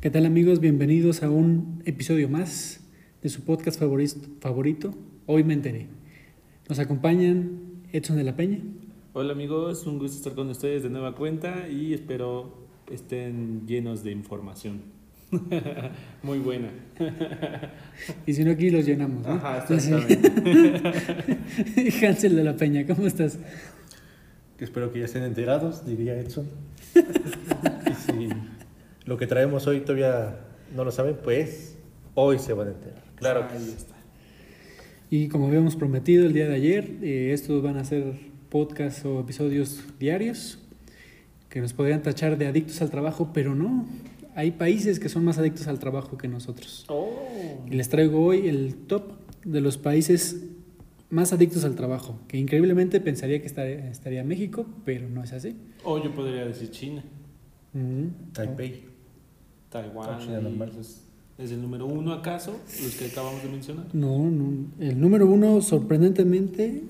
¿Qué tal amigos? Bienvenidos a un episodio más de su podcast favorito, favorito Hoy me enteré. Nos acompañan Edson de la Peña. Hola amigos, un gusto estar con ustedes de nueva cuenta y espero estén llenos de información. Muy buena. y si no, aquí los llenamos. ¿no? Ajá, exactamente. Hansel de la Peña, ¿cómo estás? Que espero que ya estén enterados, diría Edson. y si lo que traemos hoy todavía no lo saben, pues hoy se van a enterar. Claro que Ahí sí. está. Y como habíamos prometido el día de ayer, eh, estos van a ser podcasts o episodios diarios que nos podrían tachar de adictos al trabajo, pero no. Hay países que son más adictos al trabajo que nosotros. Oh. Y les traigo hoy el top de los países más adictos al trabajo, que increíblemente pensaría que estaría, estaría México, pero no es así. O yo podría decir China, Ujú. Taipei. Taiwán. Normal. esos- ¿Es el número uno acaso? Los que acabamos de mencionar. No, no. El número uno, sorprendentemente,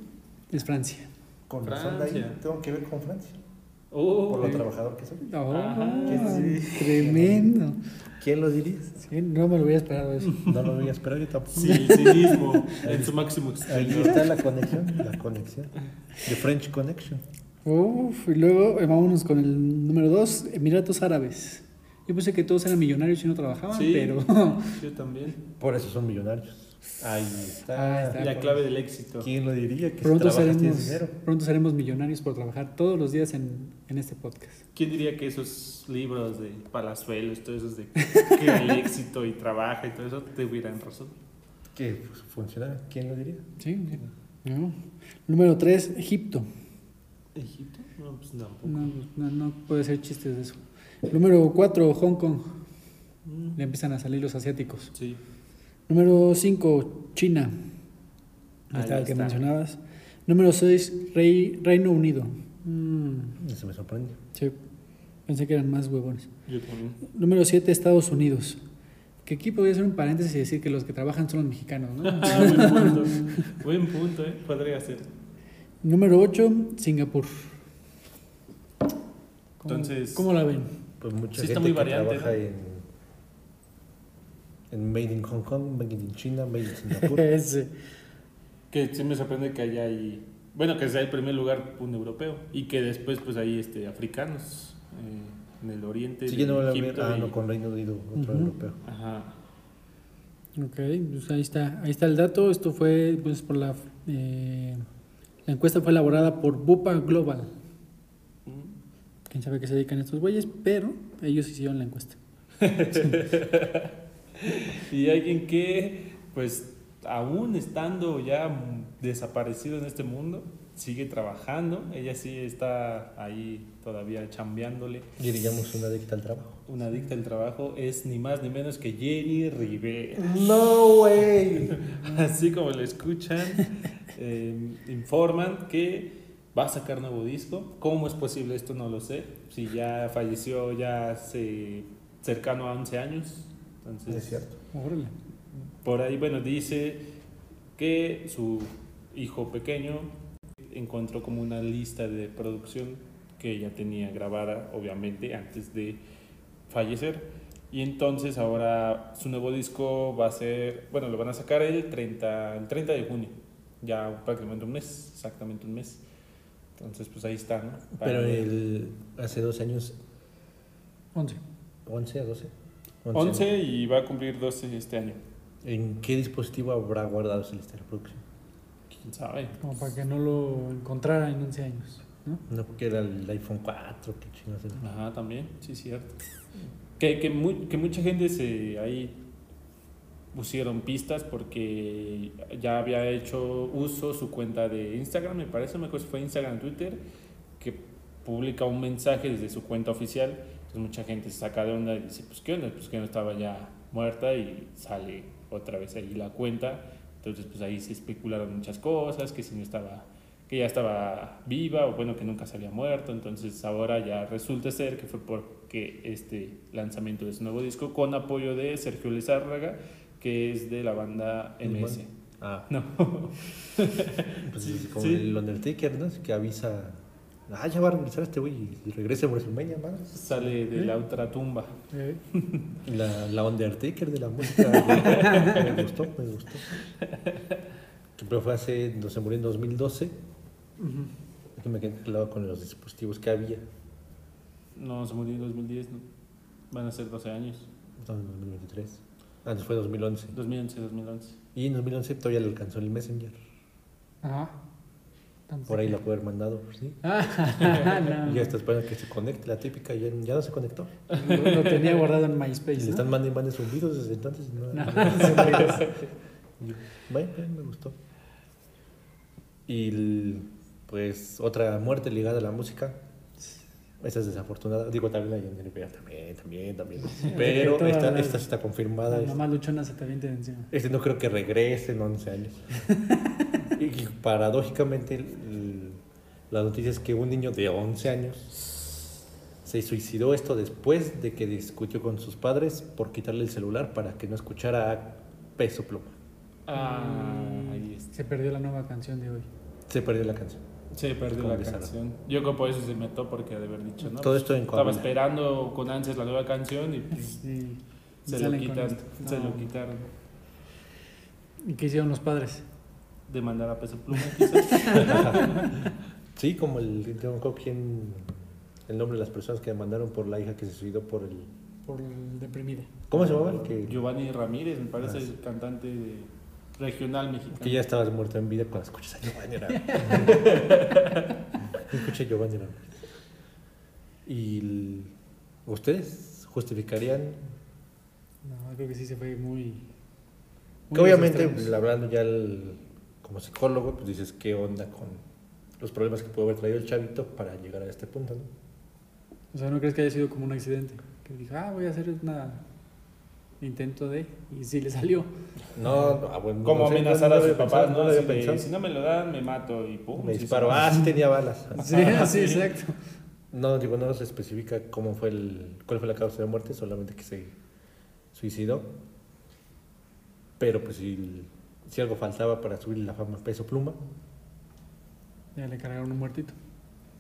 es Francia. Con razón de ahí tengo que ver con Francia. Oh, Por lo eh. trabajador que soy. Oh, sí. tremendo. ¿Quién lo diría? Sí, no me lo hubiera esperado eso. No lo voy a esperar yo tampoco. Sí, el cinismo en su máximo Ahí está la conexión, la conexión. The French Connection. Uf, y luego eh, vámonos con el número dos, Emiratos Árabes. Yo pensé que todos eran millonarios y no trabajaban, Sí. pero Yo también. Por eso son millonarios. Ahí está. Está. La clave del éxito. ¿Quién lo diría? Que pronto si seremos, dinero. pronto seremos millonarios por trabajar todos los días en, en este podcast. ¿Quién diría que esos libros de Palazuelos, todos esos de que el éxito y trabaja y todo eso, te hubieran razón? Que pues, funciona. ¿Quién lo diría? Sí. No. Número tres, Egipto. ¿Egipto? No, pues tampoco. No, no, no puede ser chistes de eso. Número cuatro, Hong Kong. Mm, Ya empiezan a salir los asiáticos. Sí. Número 5, China. El que está. mencionabas. Número 6, Reino Unido. Mm, Eso me sorprende. sí, pensé que eran más huevones. Yo también. Número 7, Estados Unidos. Que aquí podría ser un paréntesis y decir que los que trabajan son los mexicanos, ¿no? Ah, buen punto. Buen punto, ¿eh? Podría ser. Número 8, Singapur. ¿Cómo, Entonces- ¿Cómo la ven? Pues mucha Sí, gente está muy que variante, trabaja ¿no? en, en Made in Hong Kong, Made in China, Made in Singapur. Ese. Que sí me sorprende que haya ahí. Bueno, que sea el primer lugar un europeo. Y que después, pues ahí este, africanos. eh, en el oriente. Sí, no Egipto Ah, y- no, con Reino Unido, otro europeo. Ajá. Ok, pues ahí está, ahí está el dato. Esto fue pues por la eh, la encuesta fue elaborada por Bupa Global. Quién sabe qué se dedican estos güeyes, pero ellos hicieron la encuesta. Y alguien que, pues, aún estando ya desaparecido en este mundo, sigue trabajando. Ella sí está ahí todavía chambeándole. Diríamos una adicta al trabajo. Una adicta al trabajo es ni más ni menos que Jerry Rivera. No way. Así como lo escuchan, eh, informan que va a sacar nuevo disco. ¿Cómo es posible esto? No lo sé. Si ya falleció ya hace cercano a 11 años. Entonces, Es cierto. Órale. por ahí, bueno, dice que su hijo pequeño encontró como una lista de producción que ella tenía grabada, obviamente, antes de fallecer. Y entonces ahora su nuevo disco va a ser, bueno, lo van a sacar el 30, el 30 de junio, ya prácticamente un mes, exactamente un mes. Entonces, pues ahí está, ¿no? Para- Pero el, hace dos años, 11. 11 a 12. 11 y va a cumplir 12 este año. ¿En qué dispositivo habrá guardado de reproducción? ¿Quién sabe? Como para que no lo encontrara en 11 años. ¿no? No, porque era el iPhone 4, qué chingados era. Ajá, también, sí, cierto. Que, que, mu- que mucha gente se ahí pusieron pistas porque ya había hecho uso su cuenta de Instagram, me parece, me acuerdo si fue Instagram, Twitter, que publica un mensaje desde su cuenta oficial. Entonces mucha gente se saca de onda y dice, pues qué onda, pues que no estaba ya muerta y sale otra vez ahí la cuenta. Entonces pues ahí se especularon muchas cosas, que si no estaba que ya estaba viva o bueno que nunca se había muerto entonces ahora ya resulta ser que fue porque este lanzamiento de su nuevo disco con apoyo de Sergio Lizárraga que es de la banda MS Ah, no pues Sí, es como sí. el Undertaker, ¿no? Que avisa ah, ya va a regresar este güey y regresa a WrestleMania, madre. Sale de la otra tumba. Eh, La, la Undertaker de la música. me gustó, me gustó. Pero fue hace, no se murió en 2012. ujú. Es que me quedé claro con los dispositivos que había. No, se murió en 2010, ¿no? Van a ser 12 años. No, en 2023. Antes fue 2011. 2011, 2011. Y en 2011 todavía le alcanzó el Messenger. Ajá. Por ahí lo puede haber mandado, ¿sí? Ah, no. Y ya está esperando que se conecte la típica. Ya, ya no se conectó. Lo, lo tenía guardado en Y MySpace. le ¿no? están mandando y mandando zumbidos desde entonces. No, No, no. Y, Bueno, bien, me gustó. Y el- pues otra muerte ligada a la música. Esa es desafortunada. Digo, también la Jenny Rivera, también, también, también. Pero esta, esta está confirmada. La mamá luchona se te avienta encima. Este no creo que regrese en 11 años. y y paradójicamente, el- la noticia es que un niño de 11 años se suicidó esto después de que discutió con sus padres por quitarle el celular para que no escuchara a Peso Pluma. Ah, ahí está. Se perdió la nueva canción de hoy. Se perdió la canción. Se perdió la canción. Yo creo por eso se metió porque ha de haber dicho, ¿no? Todo esto en Estaba esperando con ansias la nueva canción y pues, Sí. se, lo quitan, se No. lo quitaron. ¿Y qué hicieron los padres? De mandar a peso pluma, quizás. Sí, como el. Acuerdo quién. El nombre de las personas que mandaron por la hija que se suicidó por el. Por el deprimida. ¿Cómo se llamaba? El que, Giovanni Ramírez, me parece, Ah, sí. el cantante de regional mexicano. que ya estabas muerto en vida cuando escuchas a Giovanni Ramírez. Escuché a Giovanni. ¿Y el- ustedes justificarían? No, creo que sí se fue muy. muy Que obviamente, extremos. hablando ya el- como psicólogo, pues dices qué onda con los problemas que pudo haber traído el chavito para llegar a este punto, ¿no? O sea, ¿no crees que haya sido como un accidente? Que dijo, ah, voy a hacer una intento de. Y sí le salió. No, no, ah, bueno, Como no sé, amenazar no a sus papás, pensado, ¿no? de, pensado. si no me lo dan, me mato y pum. Me disparó. Ah, sí tenía balas. Sí, sí, exacto. No, digo, no se especifica cómo fue el, cuál fue la causa de muerte, solamente que se suicidó. Pero pues si, si algo faltaba para subir la fama peso pluma, Ya le cargaron un muertito.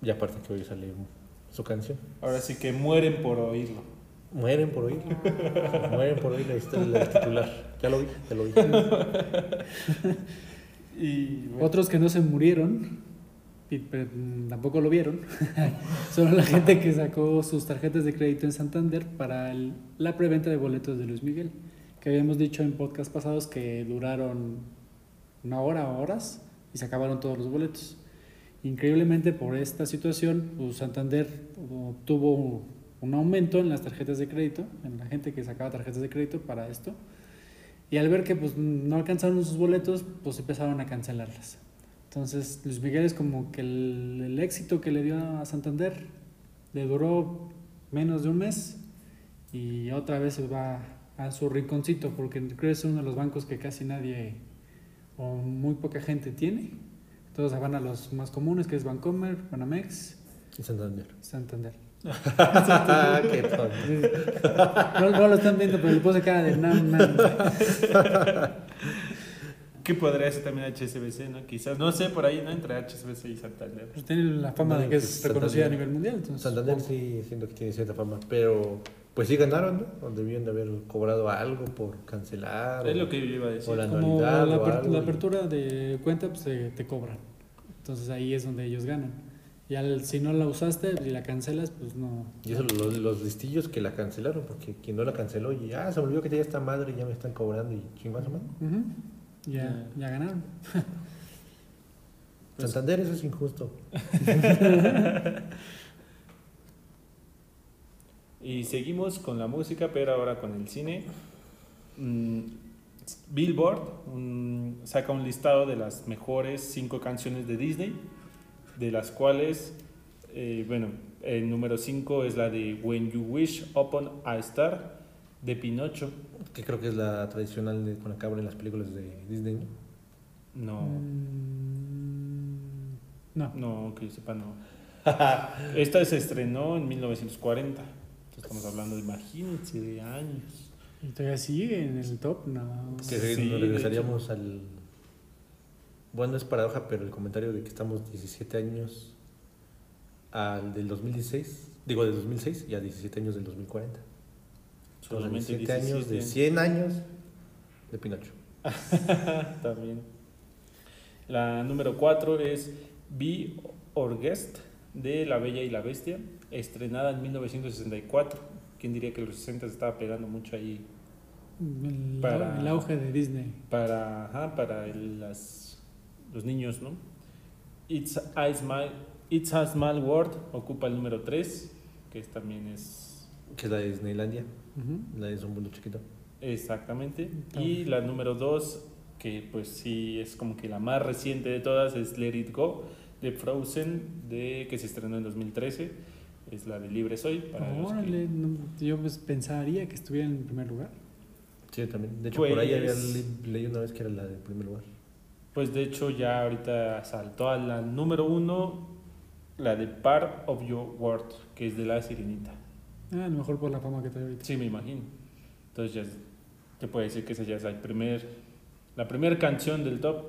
y aparte que hoy sale su canción. Ahora sí que mueren por oírlo. Mueren por oírlo. Mueren por oír la historia del titular. Ya lo vi, ya lo vi. Y bueno, Otros que no se murieron, y- pero tampoco lo vieron, son la gente que sacó sus tarjetas de crédito en Santander para el- la preventa de boletos de Luis Miguel, que habíamos dicho en podcast pasados que duraron una hora o horas y se acabaron todos los boletos. Increíblemente por esta situación, pues, Santander uh, tuvo un aumento en las tarjetas de crédito, en la gente que sacaba tarjetas de crédito para esto. Y al ver que pues, no alcanzaron sus boletos, pues empezaron a cancelarlas. Entonces, Luis Miguel es como que el, el éxito que le dio a Santander le duró menos de un mes y otra vez se va a su rinconcito, porque creo que es uno de los bancos que casi nadie o muy poca gente tiene. Todos van a los más comunes, que es Bancomer, Banamex, Y Santander. Santander. Qué tonto. No, no lo están viendo, pero le puse cara de nam, nam. ¿Qué podría ser también HSBC, no? Quizás, no sé, por ahí, ¿no? Entre HSBC y Santander. Pues tiene la fama de que es Pues, reconocida a nivel mundial. Entonces, Santander sí, siento que tiene cierta fama, pero pues sí ganaron, ¿no? Donde debían de haber cobrado algo por cancelar. Es o- lo que yo iba a decir. o la como anualidad la, o aper- algo, la y- apertura de cuenta, pues te, te cobran. Entonces ahí es donde ellos ganan. Y al, si no la usaste y la cancelas, pues no. Y eso los, los listillos que la cancelaron, porque quien no la canceló y ah, se me olvidó que tenía esta madre y ya me están cobrando y chingazo madre. Ujú. ya, ya ganaron. Pues- Santander, eso es injusto. Y seguimos con la música, pero ahora con el cine. Mm, Billboard mm, saca un listado de las mejores cinco canciones de Disney, de las cuales, eh, bueno, el número 5 es la de When You Wish Upon a Star de Pinocho. Que creo que es la tradicional de, con la que abren las películas de Disney. ¿no? No, Mm, no. no, que yo sepa, no. Esta se estrenó en 1940. Entonces estamos hablando, de, imagínense, de años. ¿Y todavía sigue en el top? No. Que Sí, regresaríamos al. Bueno, es paradoja, pero el comentario de que estamos 17 años al del 2016, digo del 2006 y a 17 años del 2040. Solamente 17 años de 17 100 años de Pinocho. También. La número 4 es Be or Guest de La Bella y la Bestia, estrenada en 1964. ¿Quién diría que los 60 se estaba pegando mucho ahí El, Para- el auge de Disney. para, ajá, para el- las, los niños, ¿no? It's a, Small, It's a Small World ocupa el número 3, que es- también es Que es la de Disneylandia, Ujú. la de un mundo chiquito. exactamente. Ah. Y la número 2, que pues sí es como que la más reciente de todas, es Let It Go de Frozen, de, que se estrenó en 2013. Es la de Libre Soy. Para los que- Órale, no, yo pues pensaría que estuviera en primer lugar. Sí, también. De hecho, por ahí había Pues- le- leí una vez que era la de primer lugar. Pues de hecho ya ahorita saltó a la número 1, la de Part of Your World, que es de la Sirenita. Ah, a lo mejor por la fama que trae ahorita. Sí, me imagino. Entonces ya te puede decir que esa ya es el primer, la primera canción del top.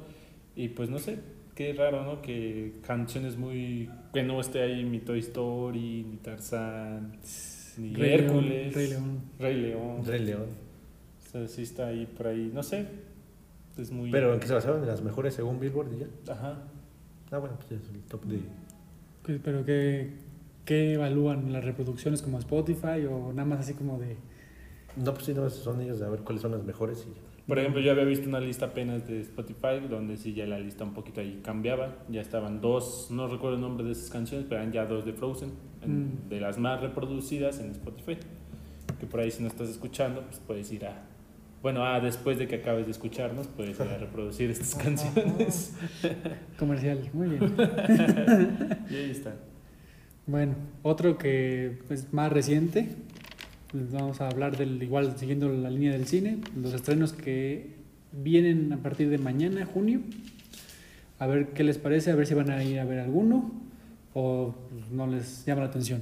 Y pues no sé, qué raro, ¿no? Que canciones muy... Que no esté ahí mi Toy Story, ni Tarzán, ni Rey León, Hércules, Rey León. Rey León. Rey León. O sea, sí está ahí por ahí, no sé. Es muy... Pero en que se basaban en las mejores según Billboard y ya. Ajá. Ah, bueno, pues ya es el top de. ¿Qué- ¿Pero qué, qué evalúan? ¿Las reproducciones como Spotify o nada más así como de... No, pues sí, no, son ellos de a ver cuáles son las mejores y ya. Por ejemplo, yo había visto una lista apenas de Spotify donde sí ya la lista un poquito ahí cambiaba. Ya estaban dos, no recuerdo el nombre de esas canciones, pero eran ya dos de Frozen, en- Mm. de las más reproducidas en Spotify. Que por ahí si no estás escuchando, pues puedes ir a... Bueno, ah, después de que acabes de escucharnos, puedes ir a reproducir estas canciones. Comercial, muy bien. y ahí están. Bueno, otro que es más reciente, pues vamos a hablar del igual siguiendo la línea del cine, los estrenos que vienen a partir de mañana, junio. A ver qué les parece, a ver si van a ir a ver alguno o pues, no les llama la atención.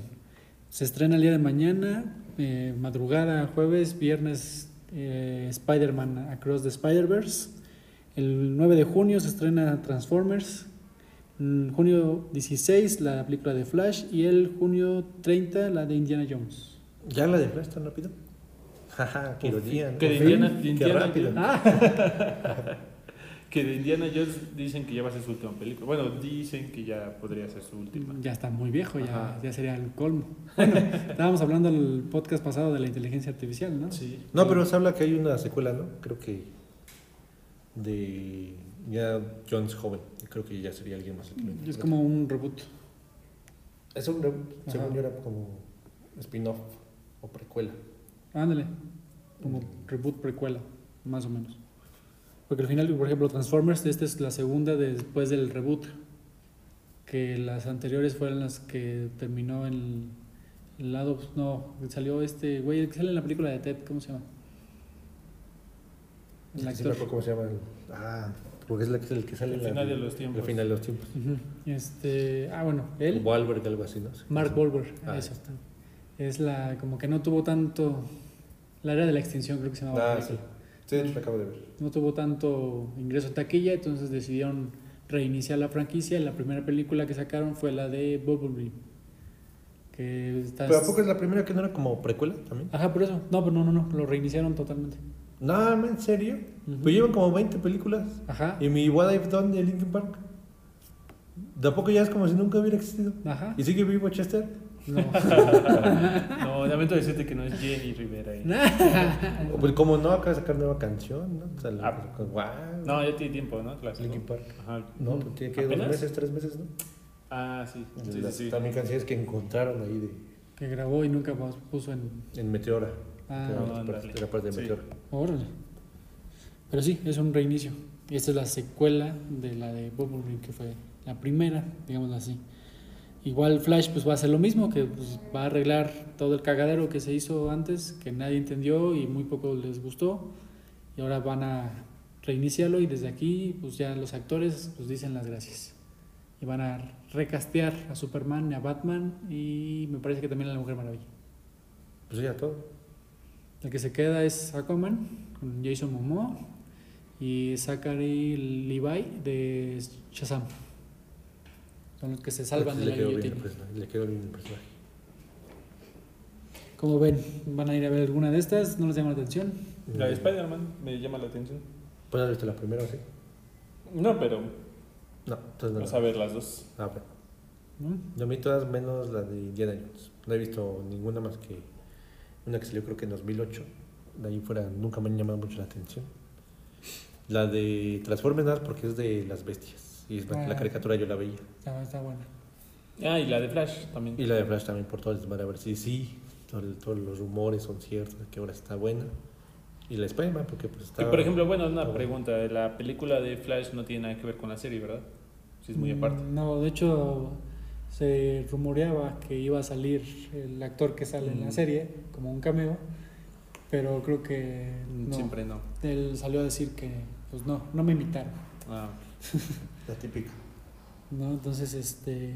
Se estrena el día de mañana, eh, madrugada, jueves, viernes, eh, Spider-Man Across the Spider-Verse. El 9 de junio se estrena Transformers. En junio 16 la película de Flash y el junio 30 la de Indiana Jones. ¿Ya la de Flash tan rápido? Jaja, qué qué rápido. Ah, Que de Indiana Jones dicen que ya va a ser su última película. Bueno, dicen que ya podría ser su última. ya está muy viejo, ya, ya sería el colmo. Bueno, estábamos hablando en el podcast pasado de la inteligencia artificial, ¿no? Sí. No, pero se habla que hay una secuela, ¿no? Creo que de ya Jones joven. Creo que ya sería alguien más. Es como un reboot. Es un reboot, Ajá. según yo era como spin-off o precuela. Ándale, como reboot precuela, más o menos. Porque al final, por ejemplo, Transformers, esta es la segunda después del reboot. Que las anteriores fueron las que terminó en el lado. No, salió este güey, el que sale en la película de Ted, ¿cómo se llama? El actor. cómo se llama. el- Ah, porque es la que- el que sale El en la- final de los tiempos. El final de los tiempos. Este, ah, bueno, él, Wahlberg, algo así, ¿no? Mark Wahlberg, Ah, eso. está. Es la, como que no tuvo tanto. La era de la extinción, creo que se llamaba. Ah, sí. Sí, lo acabo de ver. no tuvo tanto ingreso en taquilla, entonces decidieron reiniciar la franquicia. La primera película que sacaron fue la de Bumblebee. Que está... ¿Pero a poco es la primera que no era como precuela también? Ajá, por eso. No, pero no, no, no, lo reiniciaron totalmente. No, ¿en serio? Ujú. Pues llevan como 20 películas. Ajá, ¿Y mi What I've Done de Linkin Park? ¿De a poco ya es como si nunca hubiera existido? ajá. ¿Y sigue vivo Chester? No. No, lamento decirte que no es Jenny Rivera. ahí. Pues como no, acaba de sacar nueva canción, ¿no? O sea, la- Ah. wow. No, ya tiene tiempo, ¿no? Claro. Linkin Park. Ajá. No, pues tiene que dos ¿Apenas? meses, tres meses, ¿no? Ah, sí. Sí, Las- sí. También canciones que encontraron ahí de, que grabó y nunca más puso en. en Meteora. Ah, no, parte- era parte de Sí. Meteora. órale. Pero sí, es un reinicio. Y esta es la secuela de la de Bumblebee, que fue la primera, digámoslo así. Igual Flash pues va a hacer lo mismo, que pues, va a arreglar todo el cagadero que se hizo antes, que nadie entendió y muy poco les gustó. Y ahora van a reiniciarlo y desde aquí pues ya los actores pues dicen las gracias. Y van a recastear a Superman y a Batman y me parece que también a la Mujer Maravilla. Pues ya todo. El que se queda es Aquaman con Jason Momoa y Zachary Levi de Shazam. Son los que se salvan de le la quedó bien el guillotina. le quedó bien el personaje. Como ven, ¿van a ir a ver alguna de estas? ¿No les llama la atención? La de Spider-Man me llama la atención. ¿Pues has visto la primera o sí? No, pero No, entonces no. vamos a ver las dos. Ah, bueno. ¿No? Yo a mí todas menos la de Indiana Jones. No he visto ninguna más que una que salió creo que en 2008. De ahí fuera nunca me han llamado mucho la atención. La de Transformers porque es de las bestias. Y es la, la Ah. caricatura yo la veía. Está, está buena. Ah, y la de Flash también. Y la de Flash también por todo el desmadre. A ver si sí, todo todos los rumores son ciertos, de que ahora está buena. Y la de Spider-Man porque pues está... Y por ejemplo, bueno, una pregunta. La película de Flash no tiene nada que ver con la serie, ¿verdad? Sí, es muy Mm, aparte. No, de hecho se rumoreaba que iba a salir el actor que sale en la Mm. serie como un cameo, pero creo que no. Siempre no. Él salió a decir que pues no, no me invitaron. Ah, La típica. ¿no? Entonces, este,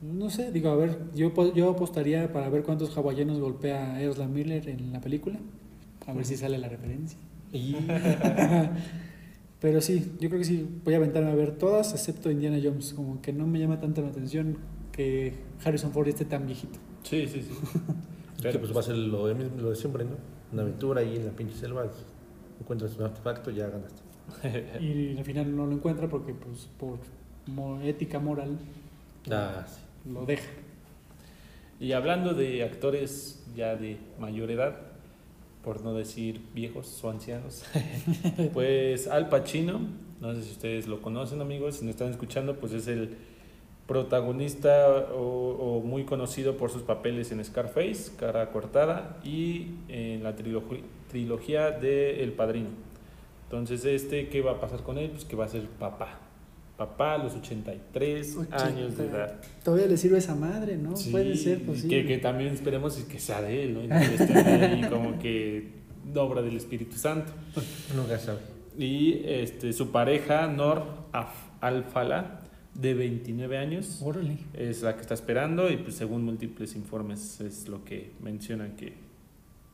no sé, digo, a ver, yo, po- yo apostaría para ver cuántos hawaianos golpea a Ezra Miller en la película, a ver si sale la referencia. Y Pero sí, yo creo que sí, voy a aventarme a ver todas, excepto Indiana Jones, como que no me llama tanto la atención que Harrison Ford esté tan viejito. sí, sí, sí. que pues va a ser lo de, lo de siempre, ¿no? Una aventura ahí en la pinche selva. Encuentras un artefacto, ya ganaste. Y al final no lo encuentra porque, pues, por ética moral, Ah, sí. lo deja. Y hablando de actores ya de mayor edad, por no decir viejos o ancianos, pues Al Pacino, no sé si ustedes lo conocen amigos, si no están escuchando, pues es el protagonista o, o muy conocido por sus papeles en Scarface, Cara Cortada, y en la trilogi- trilogía de El Padrino. Entonces, este, ¿qué va a pasar con él? Pues que va a ser papá. Papá a los 83 años de edad. Todavía le sirve esa madre, ¿no? Sí, Puede ser posible. Que, que también esperemos que sea de él, ¿no? Y ahí como que obra del Espíritu Santo. Nunca sabe. Y este, su pareja, Nor Alfala, de 29 años, Órale. es la que está esperando y pues según múltiples informes es lo que mencionan que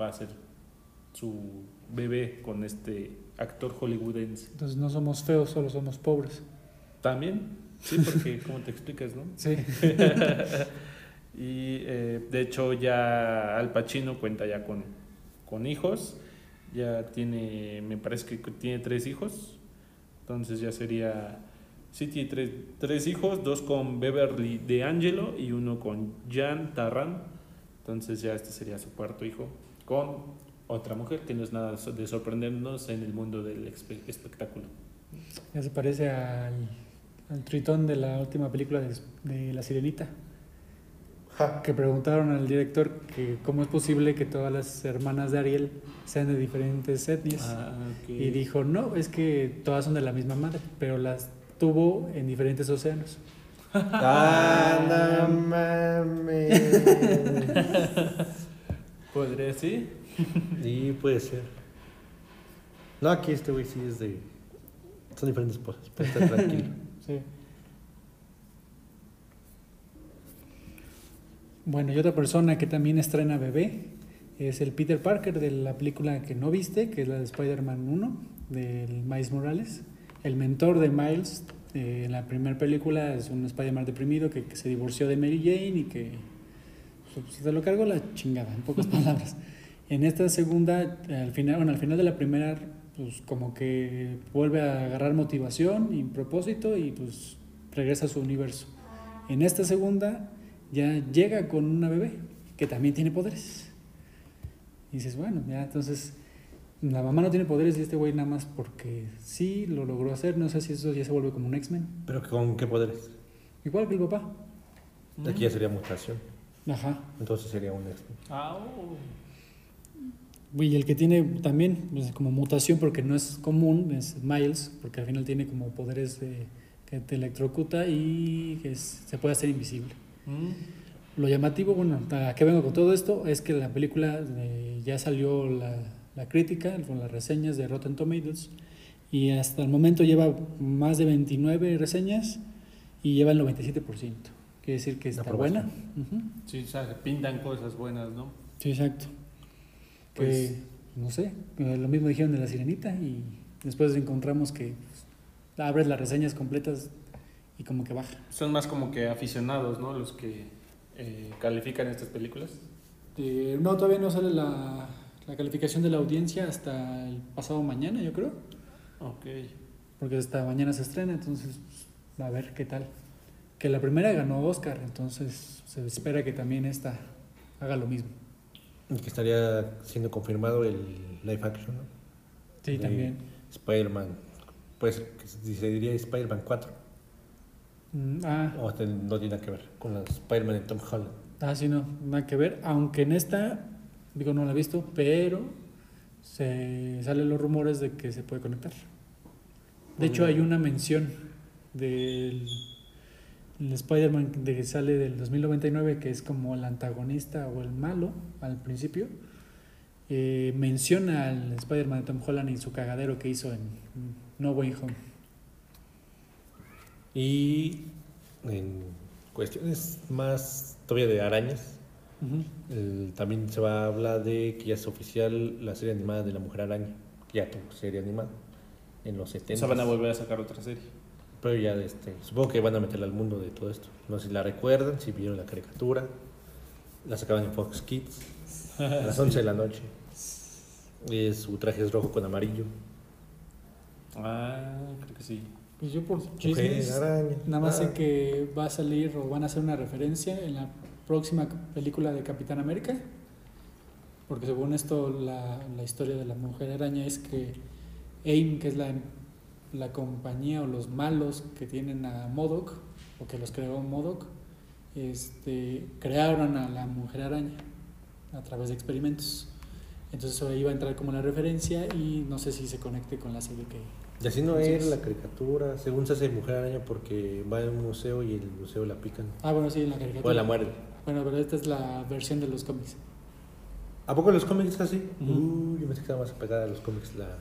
va a ser su bebé con este actor hollywoodense. Entonces no somos feos, solo somos pobres. También, sí, porque como te explicas, ¿no? Sí. Y eh, de hecho ya Al Pacino cuenta ya con, con hijos, ya tiene, me parece que tiene tres hijos, entonces ya sería, sí tiene tres, tres hijos, dos con Beverly de Angelo y uno con Jan Tarran, entonces ya este sería su cuarto hijo, con otra mujer, que no es nada de sorprendernos en el mundo del espe- espectáculo. Ya se parece al, al tritón de la última película de, de La Sirenita. Que preguntaron al director que cómo es posible que todas las hermanas de Ariel sean de diferentes etnias. Ah, ok. Y dijo, no, es que todas son de la misma madre, pero las tuvo en diferentes océanos. ¡Ah, no mames! ¿Podría sí? Sí, puede ser. No, aquí este güey sí es de. Son diferentes cosas, puede estar tranquilo. Sí. Bueno, y otra persona que también estrena bebé es el Peter Parker de la película que no viste, que es la de Spider-Man 1, del Miles Morales. El mentor de Miles eh, en la primera película es un Spider-Man deprimido que, que se divorció de Mary Jane y que pues, se lo cargó la chingada, en pocas palabras. En esta segunda, al final, bueno, al final de la primera, pues como que vuelve a agarrar motivación y propósito y pues regresa a su universo. En esta segunda ya llega con una bebé que también tiene poderes. Y dices, bueno, ya entonces la mamá no tiene poderes y este güey nada más porque sí lo logró hacer. No sé si eso ya se vuelve como un X-Men. ¿Pero con qué poderes? Igual que el papá. Aquí ya sería mutación. Ajá. Entonces sería un ex. Ah, oh. Y el que tiene también pues, como mutación, porque no es común, es Miles, porque al final tiene como poderes de- que te electrocuta y que es- se puede hacer invisible. Mm. Lo llamativo, bueno, ¿a qué vengo con todo esto? Es que la película eh, ya salió la, la crítica, con las reseñas de Rotten Tomatoes, y hasta el momento lleva más de 29 reseñas y lleva el 97%. Quiere decir que está buena. aprobación. Ujú. Sí, o sea, pintan cosas buenas, ¿no? Sí, exacto. Pues- no sé, eh, lo mismo dijeron de la sirenita y después encontramos que pues, abres las reseñas completas y como que baja. Son más como que aficionados, ¿no? Los que eh, califican estas películas. Eh, no, todavía no sale la, la calificación de la audiencia hasta el pasado mañana, yo creo. Ok. Porque hasta mañana se estrena, entonces pues, a ver qué tal. Que la primera ganó Oscar, entonces se espera que también esta haga lo mismo. Que estaría siendo confirmado el live action, ¿no? Sí, De también. Spider-Man. Pues se diría Spider-Man 4. Mm, ah, O no tiene nada que ver con la Spider-Man de Tom Holland. ah, sí, no, nada que ver. Aunque en esta, digo, no la he visto, pero se salen los rumores de que se puede conectar. De hecho, hay una mención del el Spider-Man de que sale del 2099, que es como el antagonista o el malo al principio. eh, menciona al Spider-Man de Tom Holland y su cagadero que hizo en No Way Home. Y en cuestiones más todavía de arañas, el- también se va a hablar de que ya es oficial la serie animada de la Mujer Araña. Ya tuvo serie animada en los O 70. sea, van a volver a sacar otra serie. Pero ya, este, supongo que van a meterla al mundo de todo esto. No sé si la recuerdan, si vieron la caricatura. La sacaban en Fox Kids a las 11 de la noche. Y su traje es rojo con amarillo. Ah, creo que sí. Pues yo por chismes, araña. nada más sé Ah. que va a salir o van a hacer una referencia en la próxima película de Capitán América. Porque según esto, la, la historia de la mujer araña es que AIM, que es la, la compañía o los malos que tienen a Modoc, o que los creó Modoc, este, crearon a la mujer araña a través de experimentos. Entonces eso iba a entrar como la referencia y no sé si se conecte con la serie que... Y así no es. la caricatura. Según se hace Mujer Araña porque va a un museo y el museo la pican. Ah, bueno, sí, en la caricatura. O la muerde. Bueno, pero esta es la versión de los cómics. ¿A poco los cómics es así? Uh, yo pensé que estaba más apegada a los cómics. La...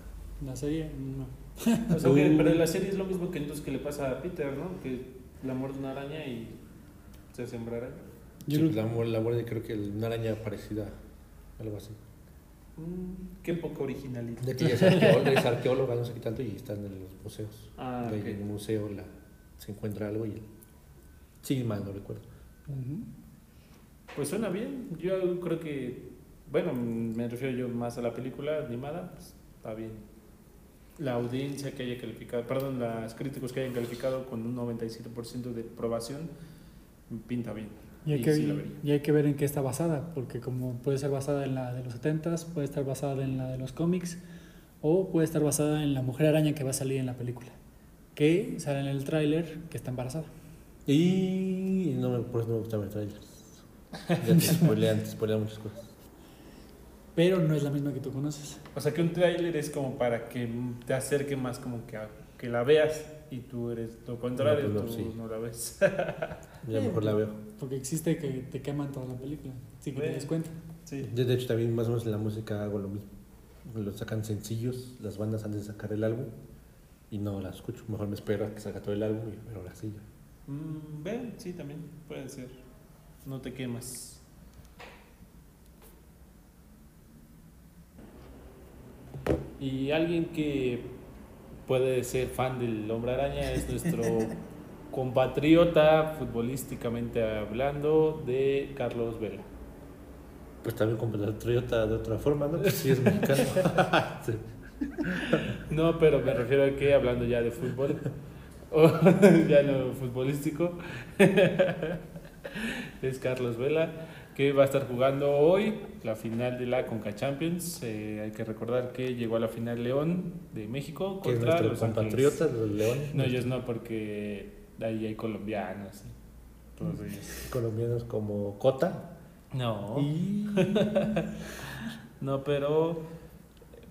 La serie, no. O sea, que- Uh. pero la serie es lo mismo que entonces que le pasa a Peter, ¿no? Que la muerde una araña y se sembra araña. Yo Sí, creo- la, la muerde creo que una araña parecida. Algo así. Mm, qué poca originalidad. De que ella es arqueóloga, es arqueóloga, no sé qué tanto, y está en los museos. Ah, Y ahí ok. en el museo la, se encuentra algo y... Sí, mal, no recuerdo. Ujú. Pues suena bien. Yo creo que, bueno, me refiero yo más a la película animada, pues está bien. La audiencia que haya calificado, perdón, los críticos que hayan calificado con un 97% de aprobación, pinta bien. Y hay, Y que, sí y hay que ver en qué está basada, porque como puede ser basada en la de los 70s, puede estar basada en la de los cómics, o puede estar basada en la mujer araña que va a salir en la película, que sale en el tráiler que está embarazada. Y no me, por eso no me gustan los trailers. Ya te spoilean, te spoilean muchas cosas. Pero no es la misma que tú conoces. O sea que un tráiler es como para que te acerque más como que a que la veas y tú eres lo contrario, No, pues no, tú sí. no la ves. Ya mejor la veo. Porque existe que te queman toda la película, sin que te Bueno. des cuenta. sí. Yo, de hecho, también más o menos en la música hago lo mismo. Lo sacan sencillos las bandas antes de sacar el álbum y no las escucho. Mejor me espero a que salga todo el álbum y pero ahora sí ya. Mm, sí, también puede ser. No te quemas. Y alguien que puede ser fan del Hombre Araña es nuestro compatriota, futbolísticamente hablando, de Carlos Vela. Pues también comprar Toyota de otra forma, ¿no? Pues sí es mexicano. Sí. No, pero me refiero a que hablando ya de fútbol, o ya no futbolístico, es Carlos Vela, que va a estar jugando hoy la final de la Conca Champions. Eh, hay que recordar que llegó a la final León de México contra los compatriota, Ángeles. los León. No, ellos no, porque ahí hay colombianos. ellos. Colombianos como Cota. No. Y No, pero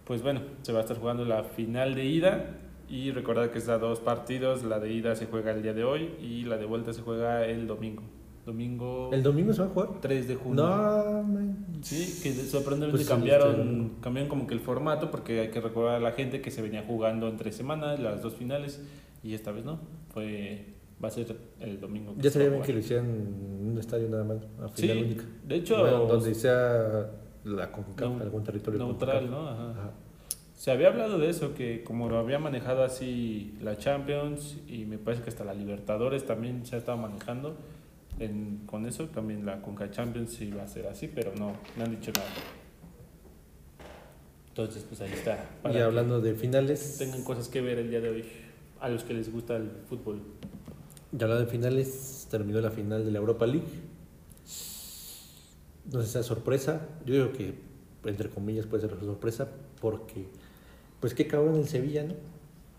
pues bueno, se va a estar jugando la final de ida y recordar que es a dos partidos, la de ida se juega el día de hoy y la de vuelta se juega el domingo. Domingo ¿El domingo se va a jugar? 3 de junio. No, man. Sí, que sorprendentemente Pues cambiaron, cambiaron como que el formato porque hay que recordar a la gente que se venía jugando entre semanas, las dos finales y esta vez no, fue va a ser el domingo. Ya sería bien que lo hicieran en un estadio nada más, a final Sí, única. de hecho Bueno, donde sea la CONCACAF, Neu- algún territorio neutral. ¿no? Ajá. Ajá. Se había hablado de eso, que como lo había manejado así la Champions y me parece que hasta la Libertadores también se ha estado manejando en, con eso, también la Conca Champions iba a ser así, pero no, no han dicho nada. Entonces, pues ahí está. para Y hablando de finales, Tengan cosas que ver el día de hoy, a los que les gusta el fútbol. ya hablando de finales, terminó la final de la Europa League. No sé si sea sorpresa, yo digo que entre comillas puede ser sorpresa porque pues qué cabrón el Sevilla, ¿no?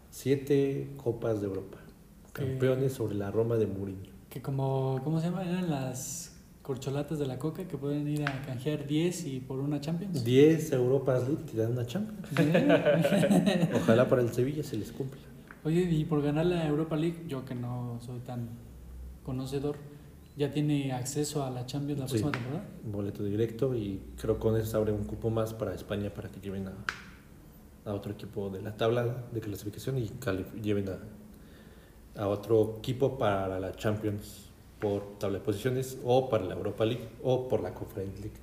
Siete copas de Europa, campeones sobre la Roma de Mourinho. Que como, ¿cómo se llama? Eran las corcholatas de la coca que pueden ir a canjear 10 y por una Champions. 10 Europas League te dan una Champions. Sí. Ojalá para el Sevilla se les cumpla. Oye, y por ganar la Europa League, yo que no soy tan conocedor, ¿ya tiene acceso a la Champions la Sí. próxima temporada? boleto directo y creo que con eso abre un cupo más para España para que lleven a, a otro equipo de la tabla de clasificación y lleven a, a otro equipo para la Champions por tabla de posiciones o para la Europa League o por la Conference League.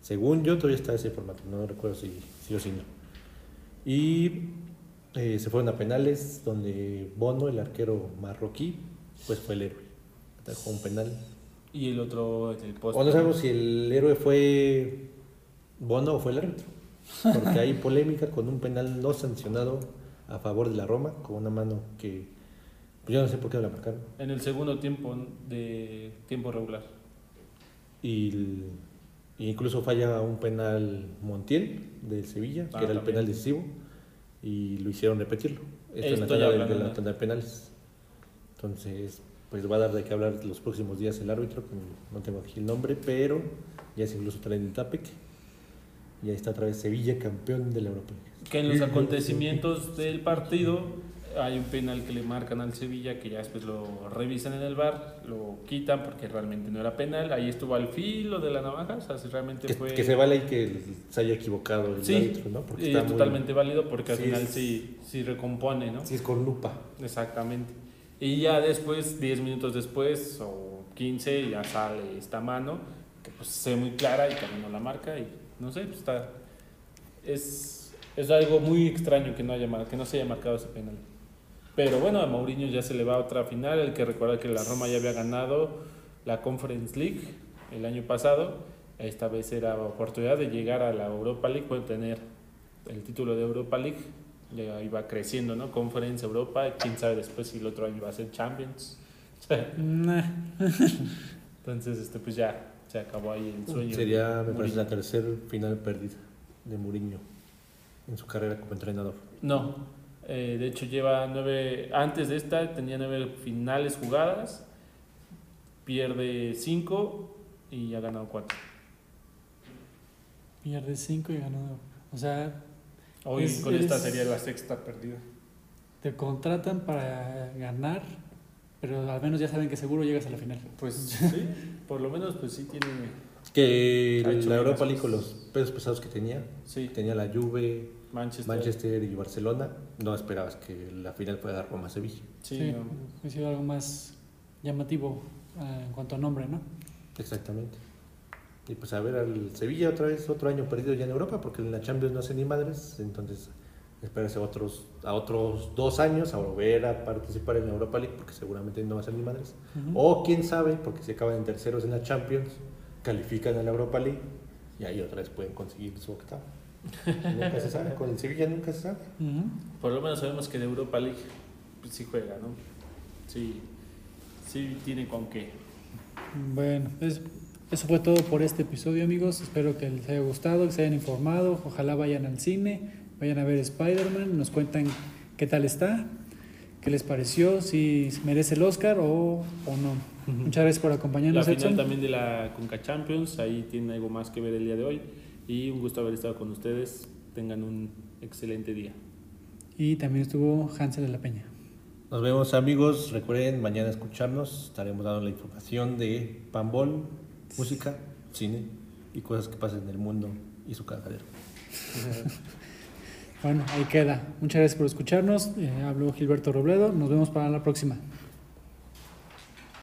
Según yo todavía está ese formato, no recuerdo si sí o si no. Y eh, se fueron a penales donde Bono, el arquero marroquí, pues fue el héroe. Atajó un penal Y el otro, el o no sabemos si el héroe fue Bono o fue el árbitro. Porque hay polémica con un penal no sancionado a favor de la Roma, con una mano que yo no sé por qué la marcaron. En el segundo tiempo de tiempo regular. Y, el- incluso falla un penal Montiel del Sevilla, Ah, que era el penal decisivo, y lo hicieron repetirlo. Esto en la Estoy tanda de, de la de- tanda de penales. Entonces, pues va a dar de qué hablar los próximos días el árbitro, que no tengo aquí el nombre, pero ya es incluso Tren Tapec. Y ahí está otra vez Sevilla, campeón de la Europa League. Que en los acontecimientos del partido hay un penal que le marcan al Sevilla que ya después lo revisan en el bar, lo quitan porque realmente no era penal. Ahí estuvo al filo de la navaja, o sea, si realmente Que, fue. que se vale y que se haya equivocado el Sí, árbitro, ¿no? Porque y está es muy- totalmente válido porque al Sí, final es- sí, sí recompone, ¿no? Sí, es con lupa. Exactamente. Y ya después, 10 minutos después o 15, ya sale esta mano, que pues se ve muy clara y también no la marca y no sé, pues está... Es, es algo muy extraño que no, haya, que no se haya marcado ese penal. Pero bueno, a Mourinho ya se le va a otra final, el que recuerda que la Roma ya había ganado la Conference League el año pasado, esta vez era oportunidad de llegar a la Europa League, puede tener el título de Europa League, ya iba creciendo, ¿no? Conference Europa, quién sabe después si el otro año va a ser Champions. Entonces, este, pues ya se acabó ahí el sueño. Sería, me Mourinho. parece, la tercera final perdida de Mourinho en su carrera como entrenador. No, eh, de hecho lleva nueve, antes de esta tenía nueve finales jugadas, pierde cinco y ha ganado cuatro. Pierde 5 y ganó. O sea, Hoy Es- con esta es- sería la sexta perdida. te contratan para ganar, pero al menos ya saben que seguro llegas a la final. Pues sí, por lo menos pues sí tiene, Que la Europa League con los pesos pesados que tenía, sí, tenía la Juve, Manchester. Manchester y Barcelona, no esperabas que la final fuera Roma-Sevilla. Sí, Sí, no. ha sido algo más llamativo eh, en cuanto a nombre, ¿no? Exactamente. Y pues a ver al Sevilla otra vez, otro año perdido ya en Europa, porque en la Champions no hace ni madres, entonces esperarse otros, a otros dos años a volver a participar en la Europa League, porque seguramente no va a ser ni madres. O quién sabe, porque si acaban en terceros en la Champions, califican a la Europa League y ahí otra vez pueden conseguir su octavo. Nunca se sabe, con el Sevilla nunca se sabe. Ujú. Por lo menos sabemos que de Europa League pues, sí juega, ¿no? Sí, sí tiene con qué. Bueno, es- eso fue todo por este episodio, amigos. Espero que les haya gustado, que se hayan informado. Ojalá vayan al cine, vayan a ver Spider-Man, nos cuentan qué tal está, qué les pareció, si merece el Oscar o, o no. Muchas gracias por La acompañarnos, final Edson. también de la Conca Champions, ahí tiene algo más que ver el día de hoy. Y un gusto haber estado con ustedes. Tengan un excelente día. Y también estuvo Hansel de la Peña. Nos vemos amigos, recuerden mañana escucharnos, estaremos dando la información de Pambol, música, cine y cosas que pasan en el mundo y su cagadero. Bueno, ahí queda. Muchas gracias por escucharnos. Eh, habló Gilberto Robledo. Nos vemos para la próxima.